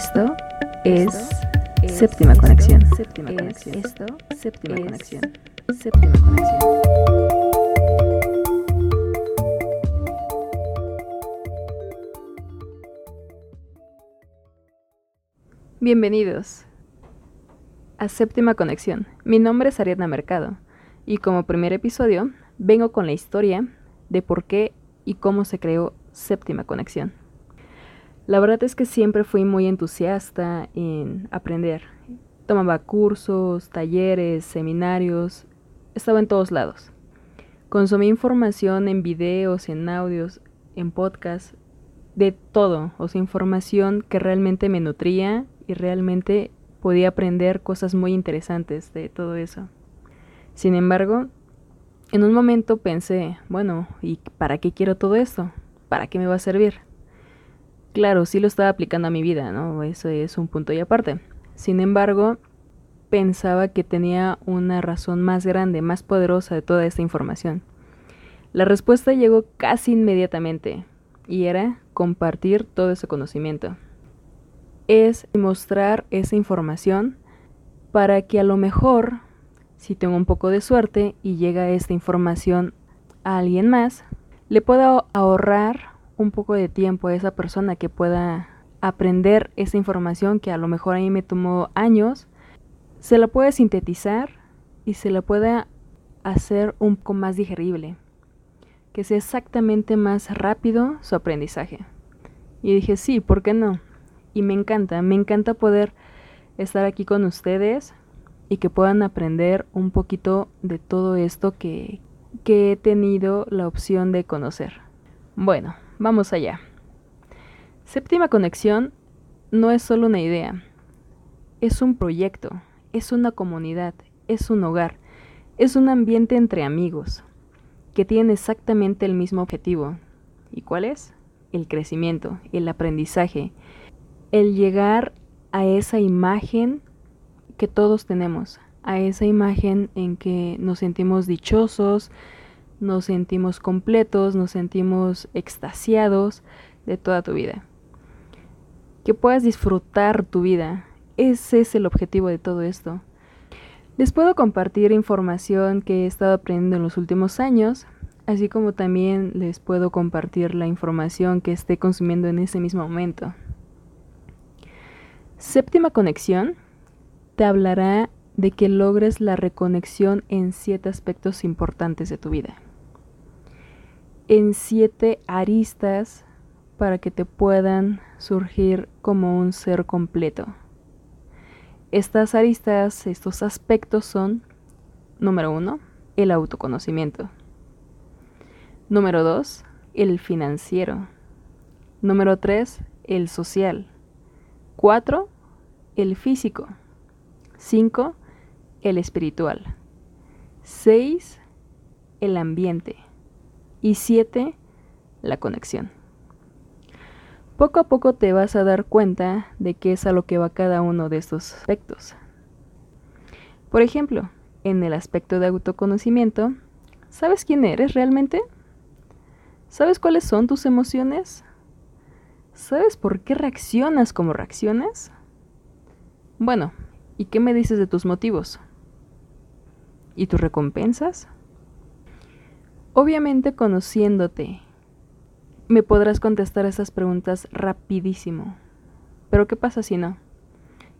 Esto es Séptima Conexión. Séptima Conexión. Esto, Séptima Conexión. Séptima Conexión. Bienvenidos a Séptima Conexión. Mi nombre es Ariadna Mercado y como primer episodio vengo con la historia de por qué y cómo se creó Séptima Conexión. La verdad es que siempre fui muy entusiasta en aprender. Tomaba cursos, talleres, seminarios, estaba en todos lados. Consumí información en videos, en audios, en podcasts, de todo, o sea, información que realmente me nutría y realmente podía aprender cosas muy interesantes de todo eso. Sin embargo, en un momento pensé, bueno, ¿y para qué quiero todo esto? ¿Para qué me va a servir? Claro, sí lo estaba aplicando a mi vida, ¿no? Eso es un punto y aparte. Sin embargo, pensaba que tenía una razón más grande, más poderosa de toda esta información. La respuesta llegó casi inmediatamente y era compartir todo ese conocimiento. Es mostrar esa información para que a lo mejor, si tengo un poco de suerte y llega esta información a alguien más, le pueda ahorrar un poco de tiempo a esa persona que pueda aprender esa información que a lo mejor a mí me tomó años, se la puede sintetizar y se la pueda hacer un poco más digerible, que sea exactamente más rápido su aprendizaje. Y dije, sí, ¿por qué no? Y me encanta, me encanta poder estar aquí con ustedes y que puedan aprender un poquito de todo esto que, que he tenido la opción de conocer. Bueno, Vamos allá. Séptima conexión no es solo una idea, es un proyecto, es una comunidad, es un hogar, es un ambiente entre amigos que tienen exactamente el mismo objetivo. ¿Y cuál es? El crecimiento, el aprendizaje, el llegar a esa imagen que todos tenemos, a esa imagen en que nos sentimos dichosos, nos sentimos completos, nos sentimos extasiados de toda tu vida. Que puedas disfrutar tu vida. Ese es el objetivo de todo esto. Les puedo compartir información que he estado aprendiendo en los últimos años, así como también les puedo compartir la información que esté consumiendo en ese mismo momento. Séptima conexión te hablará de que logres la reconexión en siete aspectos importantes de tu vida en siete aristas para que te puedan surgir como un ser completo. Estas aristas, estos aspectos son, número uno, el autoconocimiento. Número dos, el financiero. Número tres, el social. Cuatro, el físico. Cinco, el espiritual. Seis, el ambiente. Y siete, la conexión. Poco a poco te vas a dar cuenta de qué es a lo que va cada uno de estos aspectos. Por ejemplo, en el aspecto de autoconocimiento, ¿sabes quién eres realmente? ¿Sabes cuáles son tus emociones? ¿Sabes por qué reaccionas como reaccionas? Bueno, ¿y qué me dices de tus motivos? ¿Y tus recompensas? Obviamente conociéndote, me podrás contestar esas preguntas rapidísimo. Pero ¿qué pasa si no?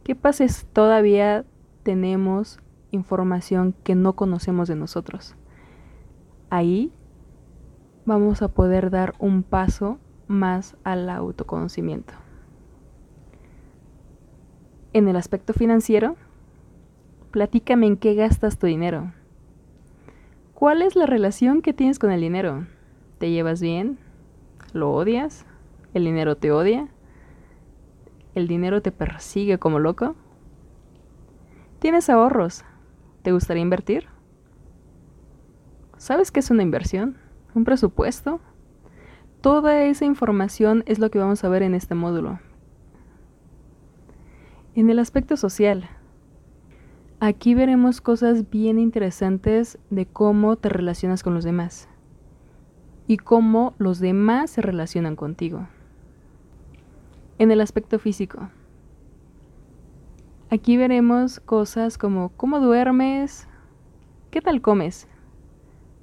¿Qué pasa si todavía tenemos información que no conocemos de nosotros? Ahí vamos a poder dar un paso más al autoconocimiento. En el aspecto financiero, platícame en qué gastas tu dinero. ¿Cuál es la relación que tienes con el dinero? ¿Te llevas bien? ¿Lo odias? ¿El dinero te odia? ¿El dinero te persigue como loco? ¿Tienes ahorros? ¿Te gustaría invertir? ¿Sabes qué es una inversión? ¿Un presupuesto? Toda esa información es lo que vamos a ver en este módulo. En el aspecto social, Aquí veremos cosas bien interesantes de cómo te relacionas con los demás y cómo los demás se relacionan contigo. En el aspecto físico, Aquí veremos cosas como cómo duermes, qué tal comes,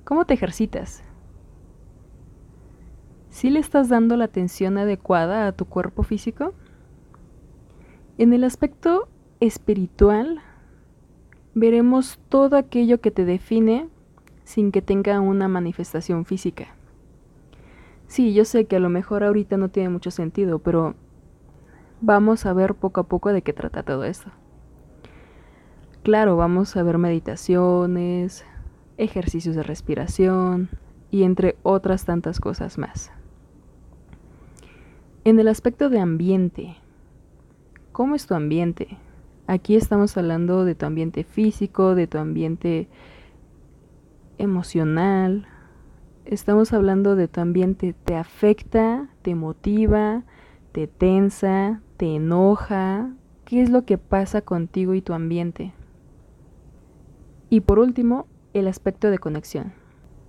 cómo te ejercitas. ¿Sí le estás dando la atención adecuada a tu cuerpo físico? En el aspecto espiritual, veremos todo aquello que te define sin que tenga una manifestación física. Sí, yo sé que a lo mejor ahorita no tiene mucho sentido, pero vamos a ver poco a poco de qué trata todo esto. Claro, vamos a ver meditaciones, ejercicios de respiración y entre otras tantas cosas más. En el aspecto de ambiente, ¿cómo es tu ambiente? Aquí estamos hablando de tu ambiente físico, de tu ambiente emocional, estamos hablando de tu ambiente, te afecta, te motiva, te tensa, te enoja, ¿qué es lo que pasa contigo y tu ambiente? Y por último, el aspecto de conexión.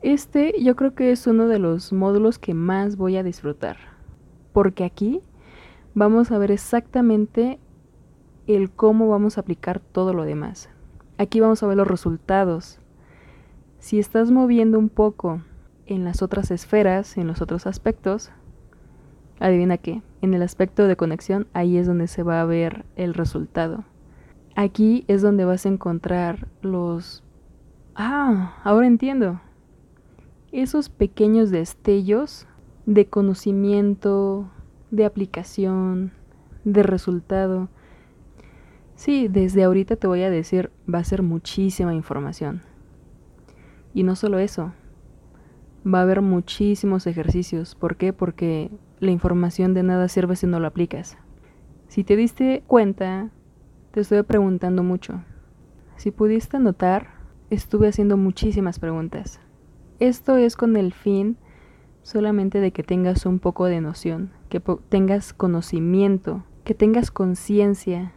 Este yo creo que es uno de los módulos que más voy a disfrutar, porque aquí vamos a ver exactamente el cómo vamos a aplicar todo lo demás. Aquí vamos a ver los resultados, si estás moviendo un poco en las otras esferas, en los otros aspectos, adivina qué, en el aspecto de conexión, ahí es donde se va a ver el resultado. Aquí es donde vas a encontrar los... Ah, ahora entiendo. Esos pequeños destellos de conocimiento, de aplicación, de resultado. Sí, desde ahorita te voy a decir, va a ser muchísima información. Y no solo eso, va a haber muchísimos ejercicios. ¿Por qué? Porque la información de nada sirve si no lo aplicas. Si te diste cuenta, te estuve preguntando mucho. Si pudiste notar, estuve haciendo muchísimas preguntas. Esto es con el fin solamente de que tengas un poco de noción, que tengas conocimiento, que tengas conciencia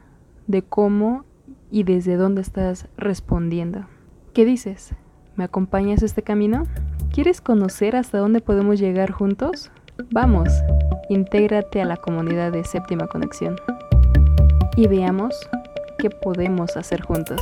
de cómo y desde dónde estás respondiendo. ¿Qué dices? ¿Me acompañas este camino? ¿Quieres conocer hasta dónde podemos llegar juntos? Vamos, intégrate a la comunidad de Séptima Conexión y veamos qué podemos hacer juntos.